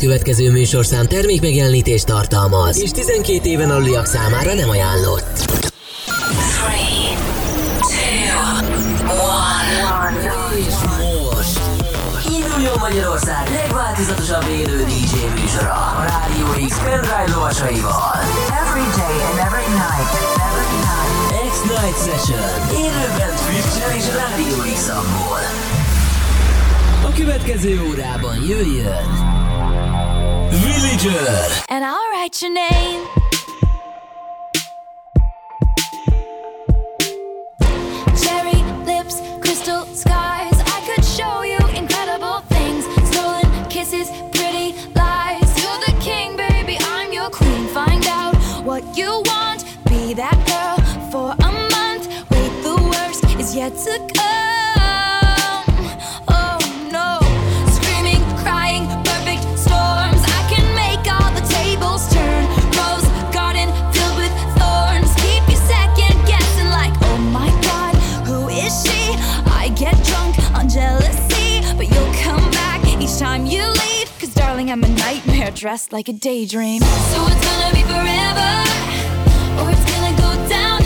következő műsorszám termék megjelenítést tartalmaz, és 12 éven aluliak számára nem ajánlott. 3, 2, 1. És most induljon Magyarország legváltozatosabb élő DJ műsora a Rádió X pendrive lovasaival. Every day and every night. Every night. X-Night Session. Élőben Twitch-en és Rádió x A következő órában jöjjön And I'll write your name. Dressed like a daydream. So it's gonna be forever, or it's gonna go down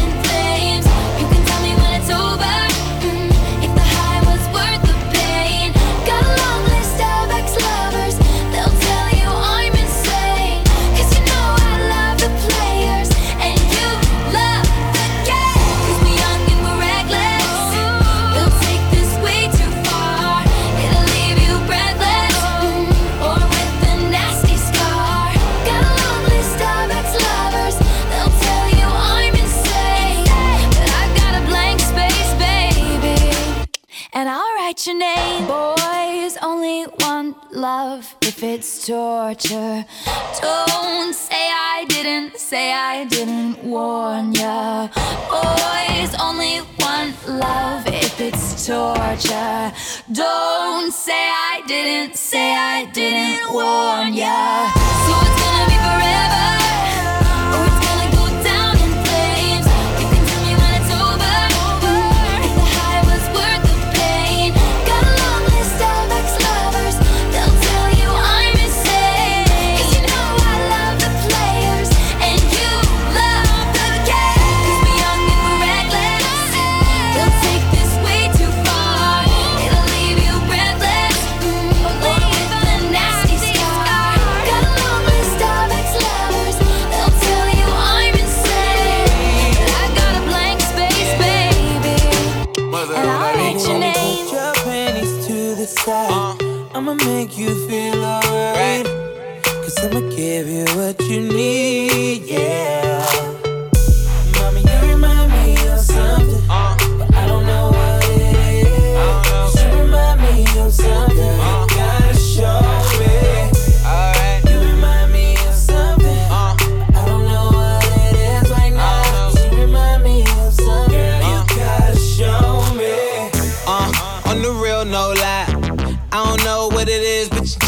write your name. Boys only want love if it's torture. Don't say I didn't, say I didn't warn ya. Boys only want love if it's torture. Don't say I didn't, say I didn't warn ya. So it's gonna be forever. I'ma make you feel alright. Cause I'ma give you what you need, yeah.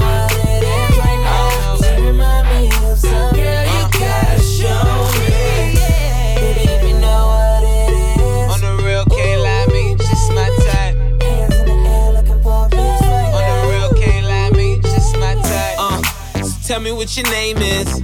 What it is right now. You remind me of something. Girl, you gotta show me. Baby, if know what it is. On the real, can't lie, me, just my type. Hands in the air looking for a place On the real, can't lie, me, just my type. So tell me what your name is.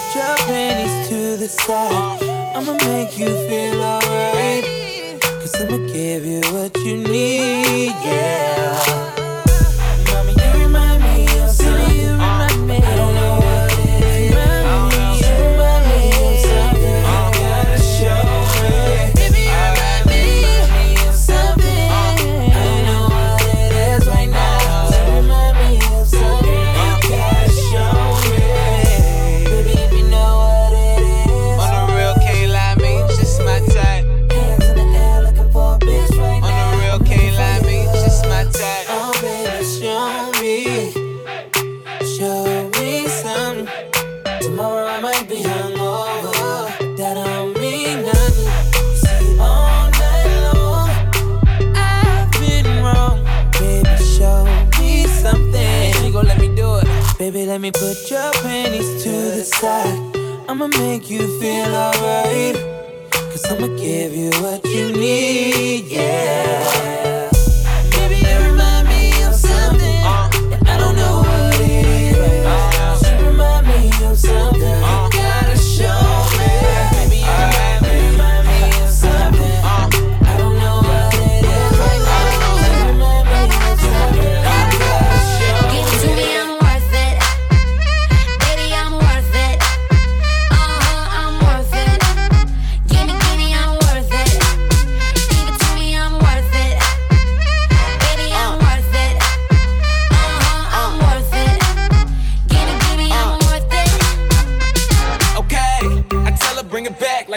Put your panties to the side. I'ma make you feel alright. Cause I'ma give you what you need, yeah. I'ma make you feel alright. Cause I'ma give you what you need, yeah.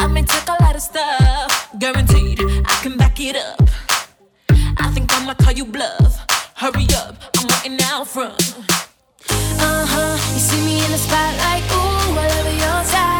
I may talk a lot of stuff, guaranteed I can back it up. I think I'ma call you bluff. Hurry up, I'm waiting out front. Uh huh, you see me in the spotlight, ooh, I love your side.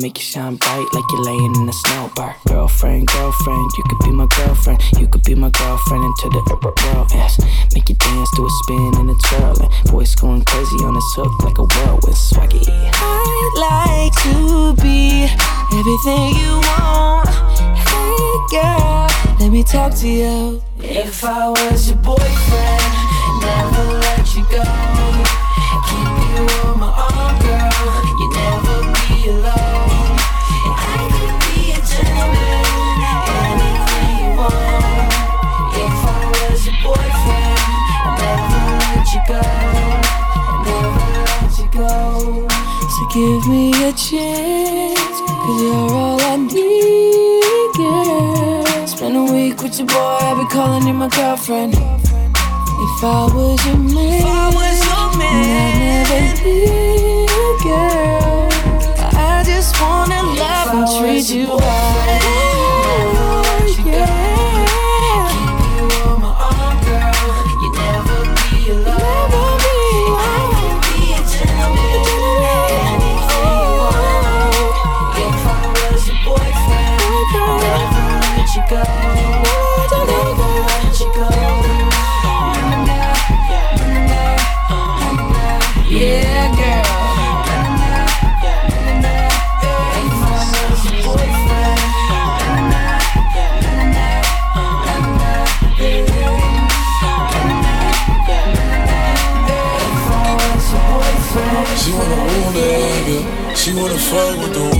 Make you shine bright like you're laying in the snow. Bar. Girlfriend, girlfriend, you could be my girlfriend. You could be my girlfriend into the world, yes. Make you dance to a spin and a twirl. And voice going crazy on this hook like a whirlwind swaggy. I'd like to be everything you want. Hey girl, let me talk to you. If I was your boyfriend, give me a chance, cause you're all I need, girl. Spend a week with your boy, I'll be calling you my girlfriend. If I was your man, if I was your man, I'd never be a girl. I just wanna love and treat you right. Wanna fight with the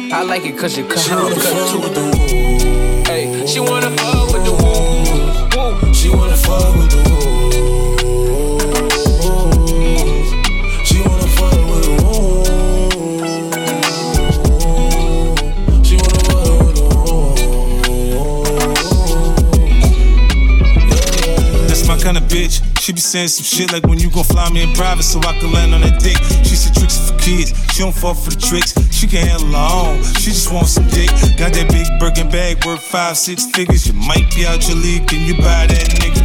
I like it cause you cut She wanna cut fuck with the wolves. Hey, she wanna fuck with the woo. woo. She wanna fuck with the wolves. She wanna fuck with the wolves. She wanna fuck with the wolves. That's my kind of bitch. She be saying some shit like when you gon' fly me in private so I can land on that dick. She said tricks for kids. She don't fall for the tricks. She can handle her own. She just wants some dick. Got that big Birkin bag worth five, six figures. You might be out your league. Can you buy that nigga?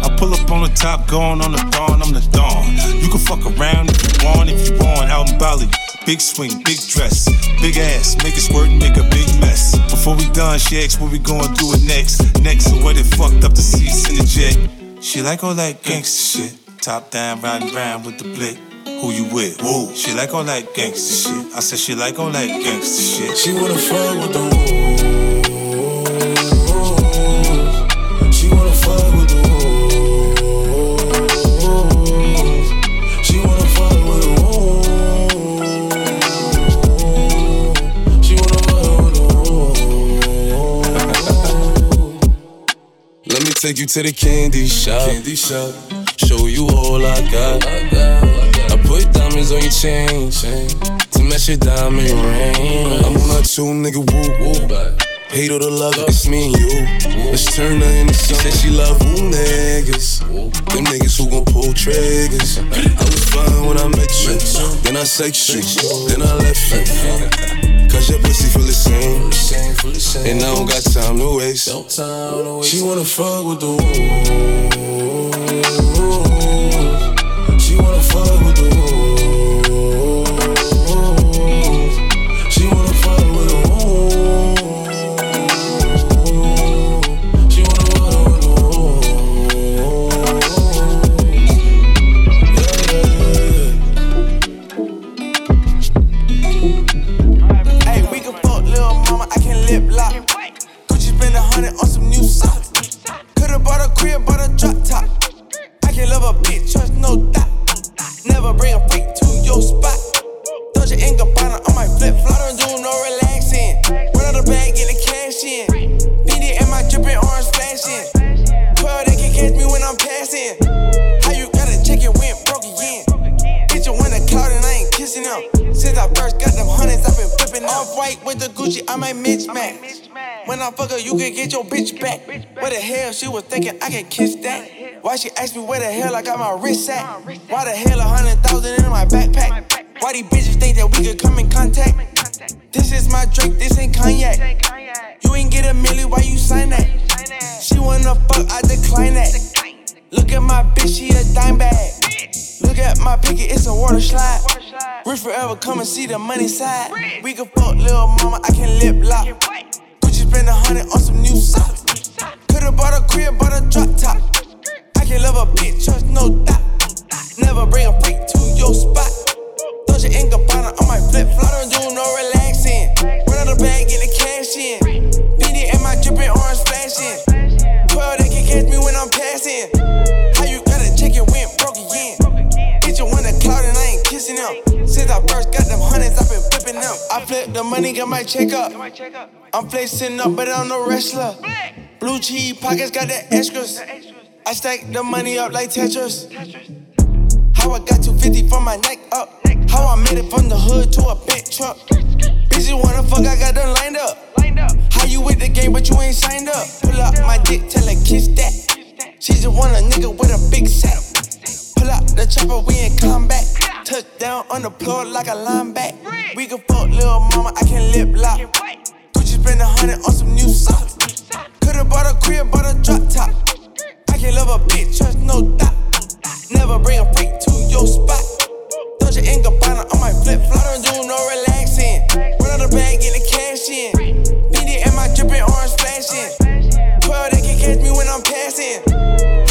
I pull up on the top, going on the dawn. I'm the dawn. You can fuck around if you want, if you want. Out in Bali. Big swing, big dress, big ass, make it squirt make a big mess. Before we done, she asked what we gonna do it next. Next, so what it fucked up the seats in the jet. She like all that gangsta shit. Top down, riding round with the blick. Who you with? Whoa. She like all that gangsta shit. I said she like all that gangsta shit. She wanna fuck with the wolves. She wanna fuck with the wolves. She wanna fuck with the wolves. She wanna fuck with the wolves. Let me take you to the candy shop. Candy shop. Show you all I got. I put diamonds on your chain, chain to match your diamond ring. I'm on a two nigga woo woo. Hate all the love, it's me and you. Let's turn her into something. She love who niggas. Them niggas who gon' pull triggers. I was fine when I met you. Then I sex you. Then I left you. Cause your pussy feel the same. And I don't got time to waste. She wanna fuck with the wolves. Was thinking I can kiss that? Why she ask me where the hell I got my wrist at? Why the hell a hundred thousand in my backpack? Why these bitches think that we could come in contact? This is my drink, this ain't cognac. You ain't get a milli, why you sign that? She wanna fuck, I decline that. Look at my bitch, she a dime bag. Look at my picket, it's a water slide. Rich forever, come and see the money side. We can fuck little mama, I can lip lock. Gucci spend a hundred on some new socks. Could've bought a crib, bought a drop top. I can love a bitch, trust no doubt. Never bring a freak to your spot. Dolce and Gabbana on my flip flop. Don't do no relaxing. Run out the bag, get the cash in. It and my dripping orange flashing. 12, they can catch me when I'm passing. How you gotta check it when broke again? Bitch, you win a cloud and I ain't kissing them. Since I first got them hundreds, I've been flipping them. I flip the money, got my check up. I'm flexing up, but I'm no wrestler. Blue cheese pockets got the extras. I stack the money up like Tetris. How I got 250 from my neck up. How I made it from the hood to a big truck. Bitches wanna fuck, I got them lined up. How you with the game, but you ain't signed up? Pull up my dick, tell her kiss that. She just want a nigga with a big saddle. Pull out the chopper, we in combat. Touch down on the floor like a lineback. We can fuck little mama, I can lip lock. Spend a hundred on some new socks. Could've bought a crib, bought a drop top. I can love a bitch, trust no doubt. Never bring a freak to your spot. Dolce and Gabbana on my flip flop. Don't do no relaxing. Run out the bag, get the cash in. It and my dripping orange flashing. 12, they can catch me when I'm passing.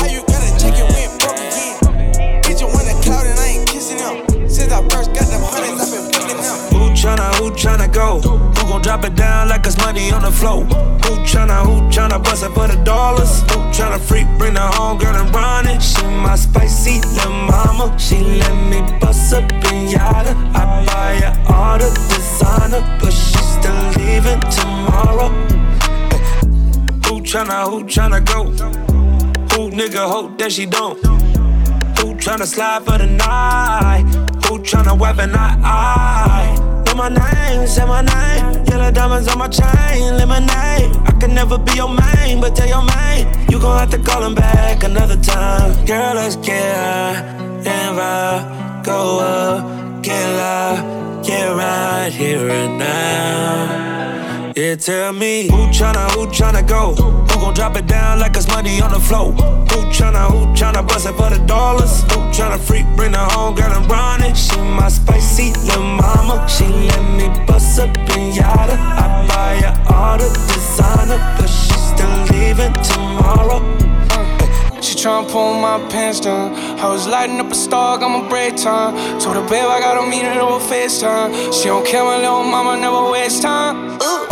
How you gotta check it when broke again? Bitch, you win a cloud and I ain't kissing them. Since I first got them hundreds, tryna, who tryna go? Who gon' drop it down like it's money on the floor? Who tryna, who tryna bust it for the dollars? Who tryna freak, bring the home girl and run it? She my spicy little mama. She let me bust up in yada. I buy her all the designer, but she still leaving tomorrow. Who tryna, who tryna go? Who nigga hope that she don't? Who tryna slide for the night? Who tryna weapon I? I my name, say my name. Yellow diamonds on my chain, lemonade. I can never be your main, but tell your main you gon' have to call him back another time. Girl, let's get high and go up, get loud, get right here and now. Yeah, tell me who tryna, who tryna go? Who gon' drop it down like it's money on the floor? Who tryna, who tryna bust it for the dollars? Who tryna freak, bring the home girl and run pull my pants down. I was lighting up a star, got my break time. Told her, babe, I gotta meet her over FaceTime. She don't care, my little mama never waste time. Ooh.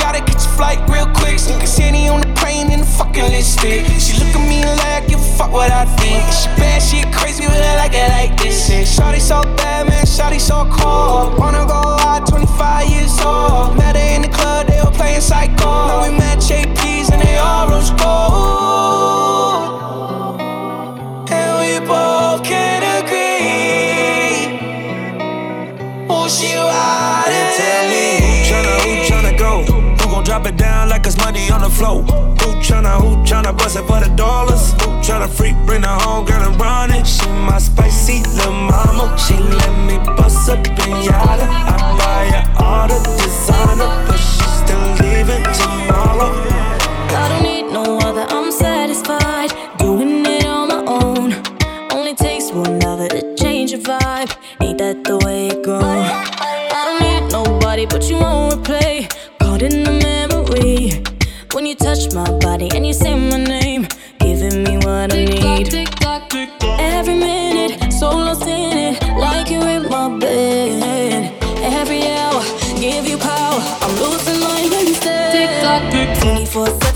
Gotta catch a flight real quick. You can on the plane in the fucking lipstick. She look at me like, give a fuck what I think. She bad, she crazy, but I like it like this. Yeah, Shawty so bad, man, Shawty so cold. Wanna go out, 25 years old. Met her in the club, they were playing psycho. Now we met JP's and they all rose gold. flow. Who tryna, who tryna bust it for the dollars? Who tryna freak, bring her home, girl, and run it? She my spicy little mama. She let me bust up in yada. I buy her all the designer, but she's still leaving tomorrow. I don't need no other. Touch my body and you say my name, giving me what I need. Every minute, so lost in it, like you're in my bed. Every hour, give you power. I'm losing my instead. Tick tock, tick 24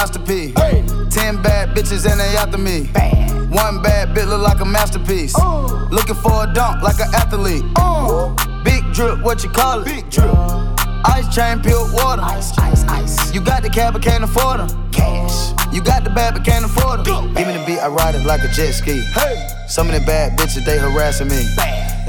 No masterpiece. Ten bad bitches and they after me. One bad bitch look like a masterpiece. Oh. Looking for a dunk like an athlete. Oh. Big drip, what you call it? Big drip. Ice chain, pure water. Ice, ice, ice. You got the cab, but can't afford them. Cash. You got the bad, but can't afford them. Give me the beat, I ride it like a jet ski. Hey. Some of the bad bitches, they harassing me.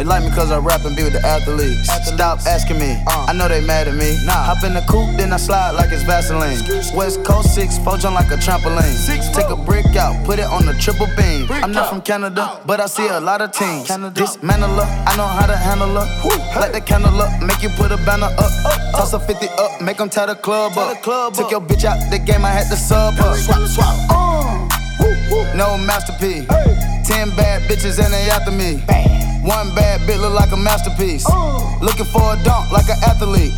They like me cause I rap and be with the athletes. Stop asking me, I know they mad at me. Nah. Hop in the coupe, then I slide like it's Vaseline. West Coast 6, four jump like a trampoline. Six, Take a brick out, put it on the triple beam. I'm not from Canada, but I see a lot of teams. Dismantle her, I know how to handle her. Light the candle up, make you put a banner up. Toss a 50 up, make them tie the club up. Took your bitch out the game, I had to sub up. Swap, swap. Uh. No masterpiece. Ten bad bitches and they after me. One bad bitch look like a masterpiece. Looking for a dunk like an athlete.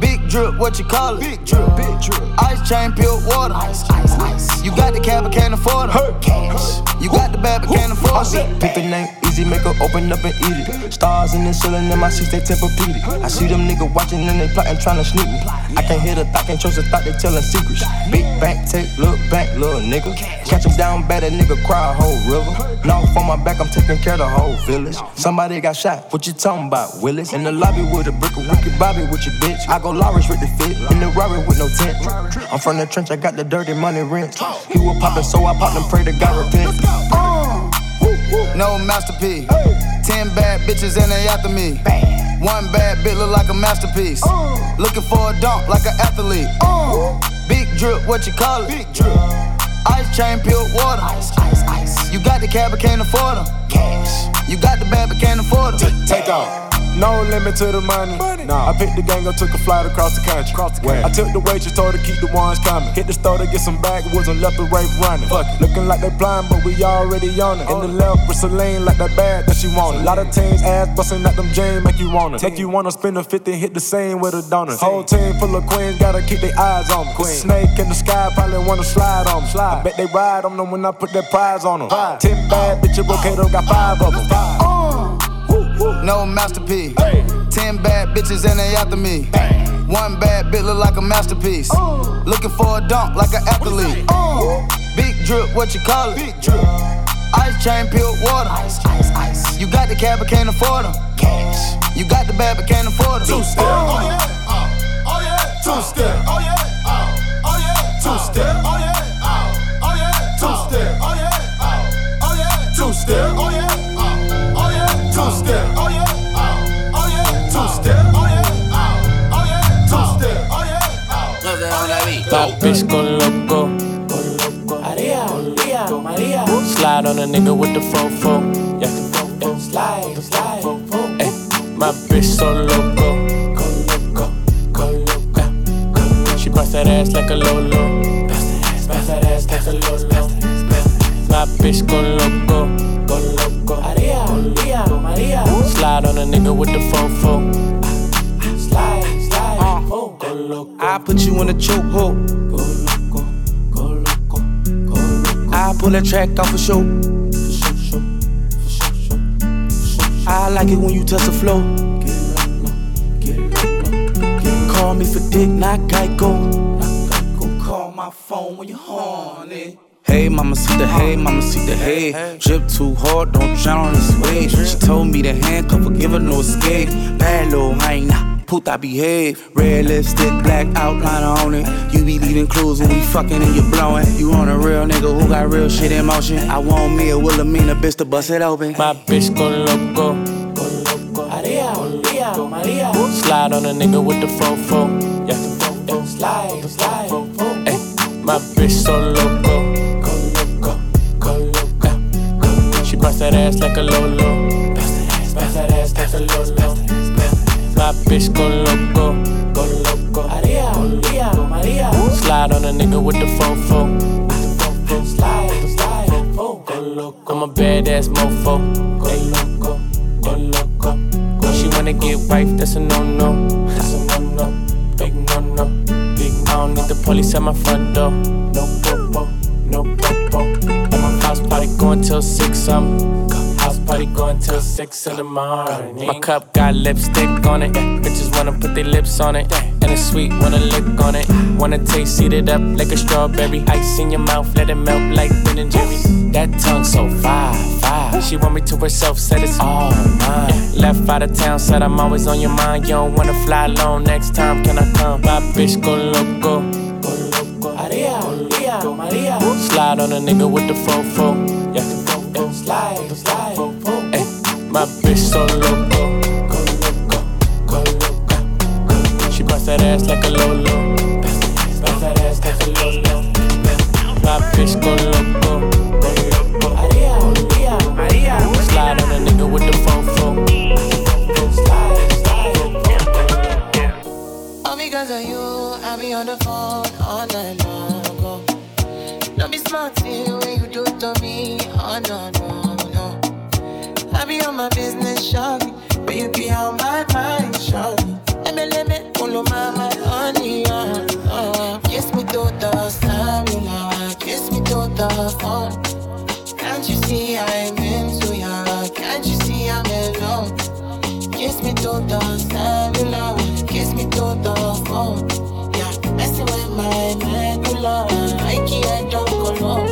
Big drip, what you call it? Big drip, big drip. Ice chain, pure water. Ice, ice, ice. You got the cab, but can't afford it. Cash. You got the bad, but can't afford it. Pick the name make her open up and eat it. Stars in the ceiling in my seats, they Tempur-Pedic. I see them niggas watching and they plotting, trying to sneak me. I can't hear the thought, can't trust the thought, they telling secrets. Big bank, take, look back, little nigga. Catch him down bad, that nigga cry a whole river. Now on my back, I'm taking care of the whole village. Somebody got shot, what you talking about, Willis? In the lobby with a brick of wicked Bobby with your bitch. I go Lawrence with the fit, in the Rari with no tent. I'm from the trench, I got the dirty money rent. He was poppin', so I popped and pray to God repent. No masterpiece. Ten bad bitches and they after me. One bad bitch look like a masterpiece. Looking for a dunk like an athlete. Big drip, what you call it? Big drip. Ice chain, pure water. Ice, ice, ice. You got the cab, but can't afford them. Cash. You got the bad, but can't afford them. Take off. No limit to the money. Nah. I picked the gang up, took a flight across the country. I took the waitress, told her keep the ones coming. Hit the store to get some backwoods and left the rape running. Fuck it. Looking like they blind, but we already on it. In the left with Celine, like that bag that she wanted. A lot of teams ass busting at them jeans, make you wanna. Make you wanna spend a 50, hit the same with a donut. Whole team full of queens, gotta keep their eyes on me. Queen. Snake in the sky, probably wanna slide on me. Slide. I bet they ride on them when I put that prize on them. Ten bad bitches, Rokato got five of them. No no masterpiece. Ten bad bitches and they after me. One bad bitch look like a masterpiece. Oh. Looking for a dunk like an athlete. Oh. Big drip, what you call it? Big drip. Ice chain, pure water. Ice, ice, ice. You got the cab, but can't afford them. Cash. You got the bad, but can't afford them. Two step. Oh yeah. Oh, oh yeah. Two step. Oh yeah. Oh, oh yeah. Two step. Oh yeah. Oh, oh yeah. Two step. Oh yeah. Oh, oh yeah. Two step. Oh yeah. Oh, oh yeah. Two step. Oh yeah. Bitch go loco. Maria, Maria, Maria. Slide on a nigga with the fofo. Yeah, yeah. slide, slide. Ay, my bitch so loco. Go loco, go loco. She bust that ass like a lolo. Bust that ass like a lolo. My bitch go loco, go loco. Maria, Maria, Maria. Slide on a nigga with the fofo. I put you in a chokehold. Go loco, go loco, go loco. I pull that track off a show. I like it when you touch the flow. Call me for dick, not Geico. Call my phone when you're horny. Hey, mama, see the hey, mama, see the hey. Drip too hard, don't drown on this wave. She told me to handcuff her, give her no escape. Bad little hyena, puta behave. Red lipstick, black outline on it. You be leaving clues when we fucking and you blowing. You on a real nigga who got real shit in motion. I want me a Wilhelmina bitch to bust it open. My bitch go loco. Go loco. Maria, Maria, Maria. Slide on a nigga with the fofo. Yeah, yeah. slide, slide. Ay, my bitch so loco. Go loco, go loco. She bust that ass like a lolo. Bust that ass, bust that ass like a lolo. My bitch go loco, go loco. Maria, Maria, Maria. Slide on a nigga with the fofo. Slide, slide, oh, go loco. I'm a badass mofo. Go loco, go loco. When she wanna get wife, that's a no no. That's a no no, big no no. Big I don't need the police at my front door. No popo, no popo. At my house party going till six. I'm house party going till six in the morning. My cup got lipstick on it. Bitches wanna put their lips on it. And it's sweet, wanna lick on it. Wanna taste, it up like a strawberry. Ice in your mouth, let it melt like Ben and Jerry. That tongue so fire, fire. She want me to herself, said it's all mine. Left out of town, said I'm always on your mind. You don't wanna fly alone next time, can I come? My bitch go loco. Go loco. Maria. Slide on a nigga with the fofo. Yeah, Ay, my bitch so loco. Loco, go loco. She bust that ass like a lolo. Bust that ass like a lolo. My bitch go loco. Loco. Slide on a nigga with the fofo. Slide, slide. All because of you, I be on the phone all night long. Feel when you do to me. Oh no, no, no. I be on my business, shawty. But you be on my mind, shawty. Pull on my, my honey, uh, uh. Kiss me to the stamina, kiss me to the phone. Can't you see I'm into ya? Can't you see I'm in love? Kiss me to the cellular, kiss me to the phone. Yeah, messing with my medulla. I can't don't go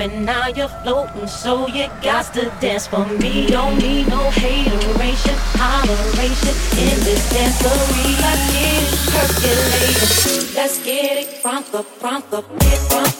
and now you're floating, so you got to dance for me. Don't need no hateration, holleration in this dancery. I get it percolating. Let's get it from the, from the, from the.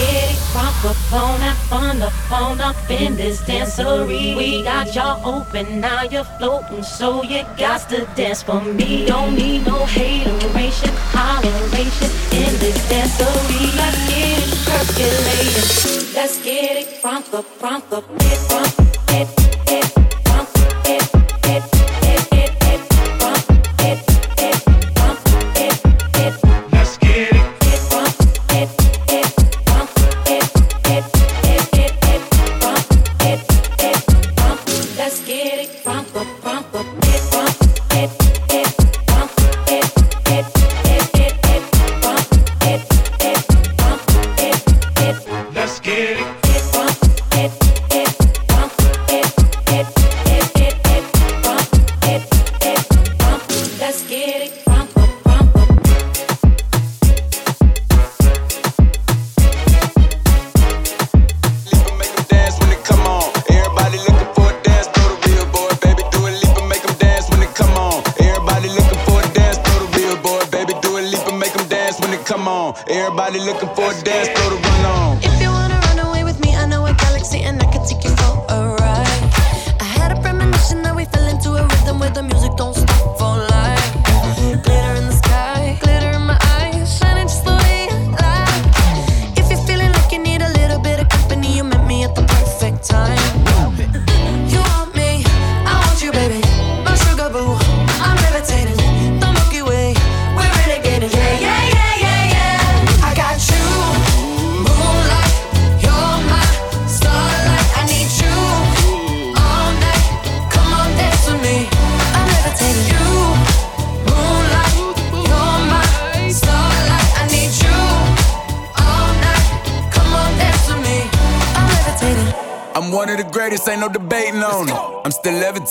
get it microphone up on the phone up in this dancery. We got y'all open, now you're floating, so you got to dance for me. Don't need no hateration, holleration in this dancery. Let's get it percolating. Let's get it bronco, bronco, bronco.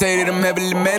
Rotated them heavily, medicated.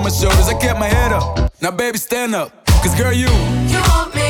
my shoulders, I kept my head up. Now, baby, stand up. Cause, girl, you. You want me?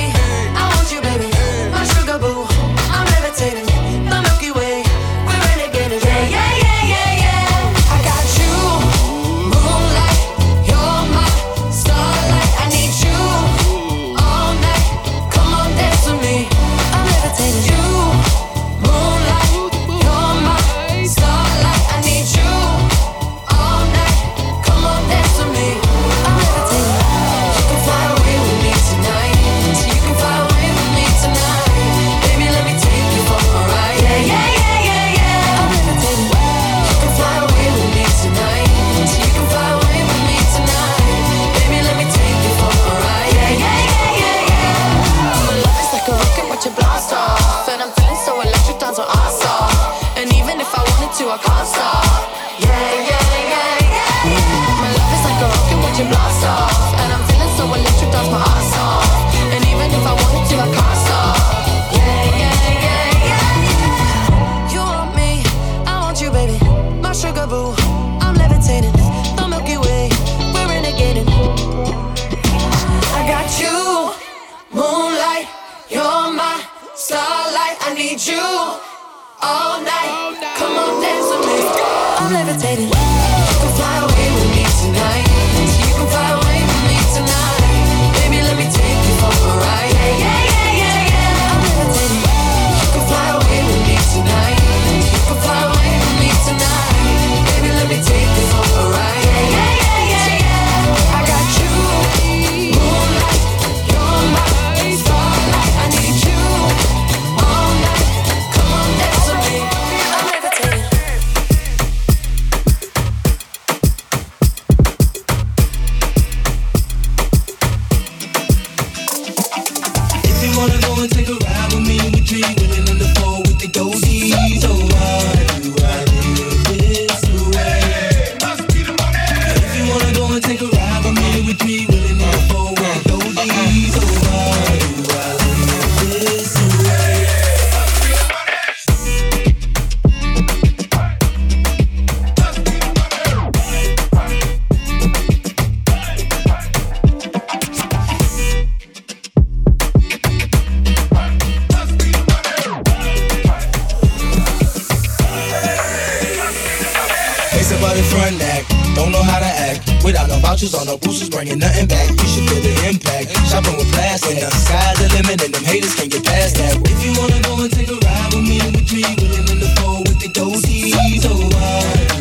front act. Don't know how to act. Without no vouchers on no boosters, bringing nothing back. You should feel the impact. Shopping with plastic. The sky's the limit, and them haters can't get past that. If you wanna go and take a ride with me, with me, willing in the fold with the dozy. So, uh,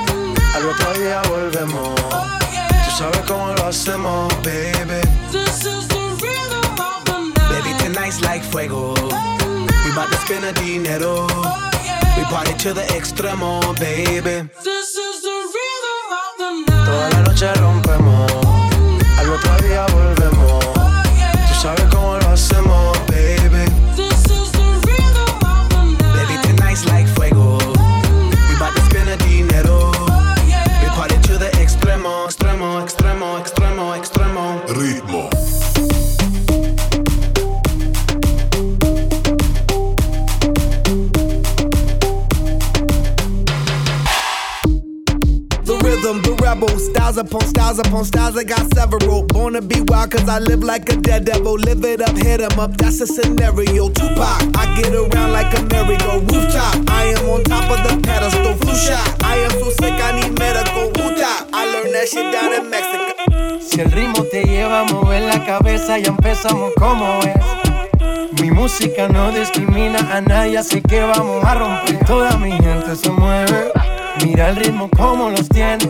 al otro día volvemos. Tú sabes cómo lo hacemos, baby. this is the real the problem Baby, tonight's like fuego. We bout to spend the dinero. Oh, we party to the extremo, baby. This is the rhythm Toda la noche rebel, styles upon styles upon styles. I got several. Born be wild, cause I live like a dead devil. Live it up, hit 'em up, that's a scenario. Tupac, I get around like a merry-go rooftop. I am on top of the pedestal, flu shot. I am so sick, I need medical. I learned that shit down in Mexico. Si el ritmo te lleva a mover la cabeza, ya empezamos como es. Mi música no discrimina a nadie, así que vamos a romper. Toda mi gente se mueve. Mira el ritmo como los tiene.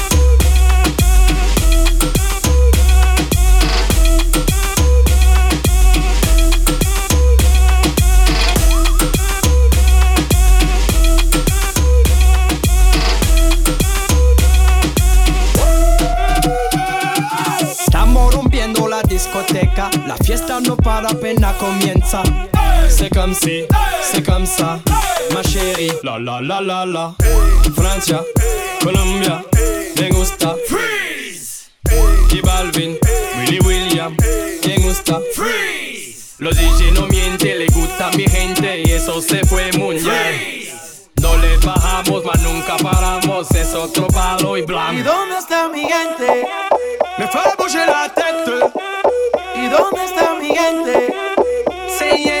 La fiesta no para apenas comienza. C'est comme si, c'est comme ça, ma chérie. La la la la la. Francia, Colombia, me gusta. Freeze. Y Balvin, Willy William, me gusta. Freeze. Los DJ no mienten, le gusta a mi gente y eso se fue muy bien. No le bajamos, mas nunca paramos, es otro palo y ¿Y blanco. dónde está mi gente? Me fait bouger la tête. ¿Y dónde está mi gente? Say yeah, yeah, yeah.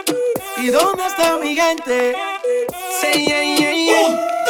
¿Y dónde está mi gente? Say yeah, yeah, yeah.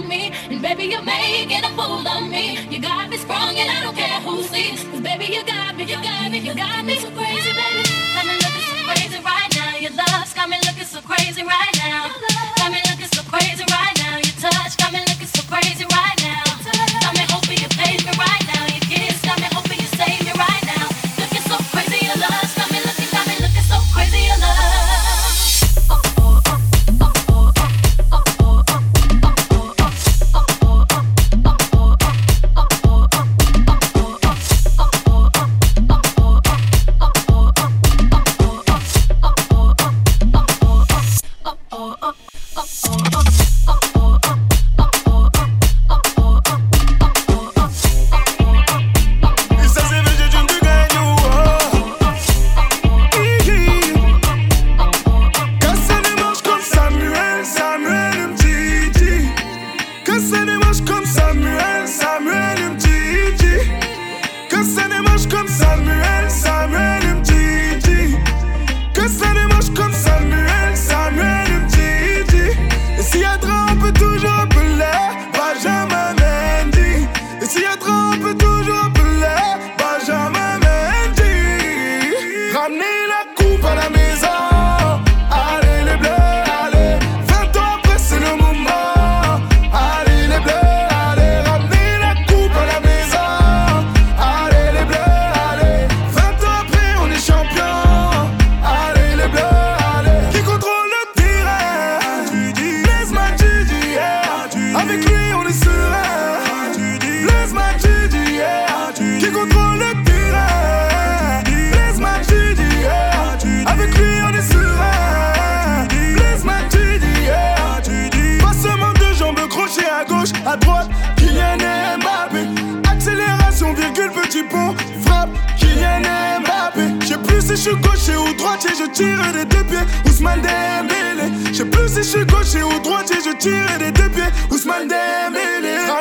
on me. And baby, you're making a fool of me. You got me sprung and I don't care who sees. Cause baby, you got me, you got me, you got me so crazy, baby. Got me looking so crazy right now. Your love's got me looking so crazy right now. Got me looking so crazy right now. Your touch got me looking so crazy right now. je suis gaucher ou droitier, je tire des deux pieds. Ousmane Dembélé. Je sais plus si je suis gaucher ou droitier, je tire des deux pieds. Ousmane Dembélé. La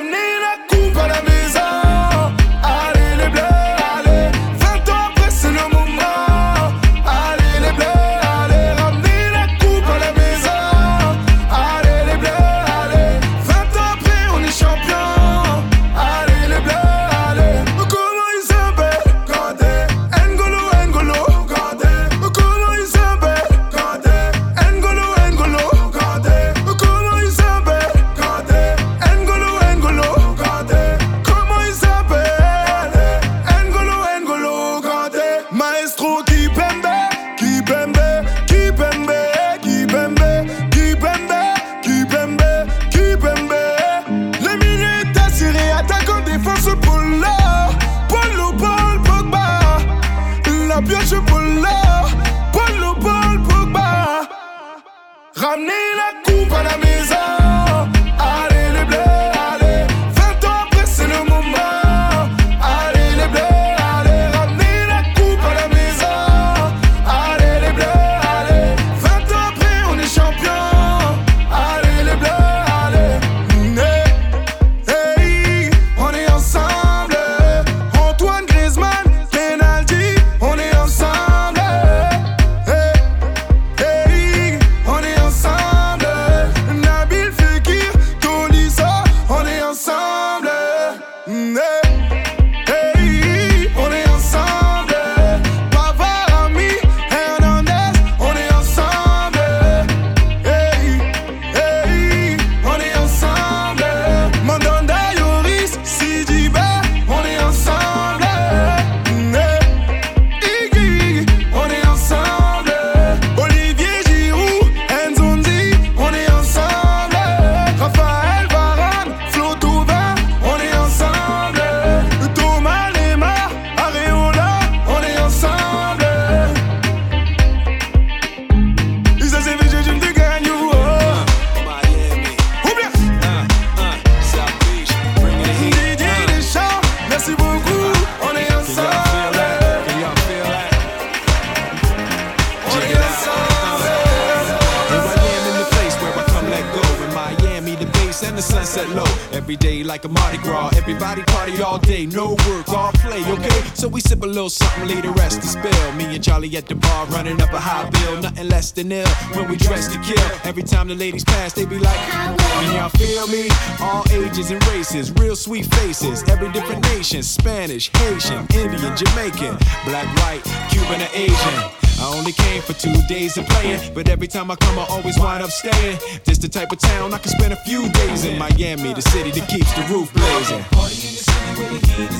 time the ladies pass, they be like, Can y'all feel me? All ages and races, real sweet faces. Every different nation Spanish, Haitian, Indian, Jamaican, black, white, Cuban, or Asian. I only came for two days of playing, but every time I come, I always wind up staying. This the type of town I can spend a few days in. Miami, the city that keeps the roof blazing.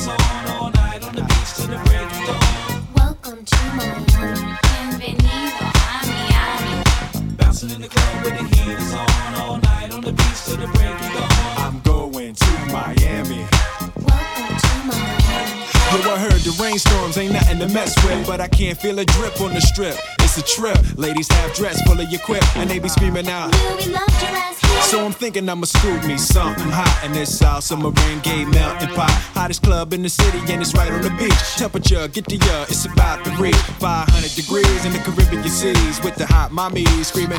Welcome nothing to mess with, but I can't feel a drip on the strip. It's a trip. Ladies have dress full of your quip, and they be screaming out. Will love your ass? So I'm thinking I'ma scoop me something hot in this South Submarine Gay melting pot. Hottest club in the city, and it's right on the beach. Temperature, get to ya, it's about to reach 500 degrees in the Caribbean seas with the hot mommy screaming.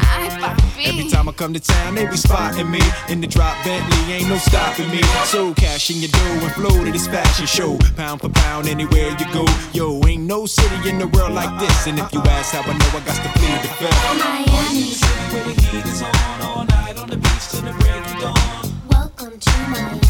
Every time I come to town, they be spotting me in the drop Bentley, ain't no stopping me. So cash in your dough and flow to this fashion show, pound for pound anywhere you go. Yo, ain't no city in the world like this, and if you ask how I know, I got to plead the fifth. Miami. Where the heat is on all night on the beach till the break of dawn. Welcome to Miami.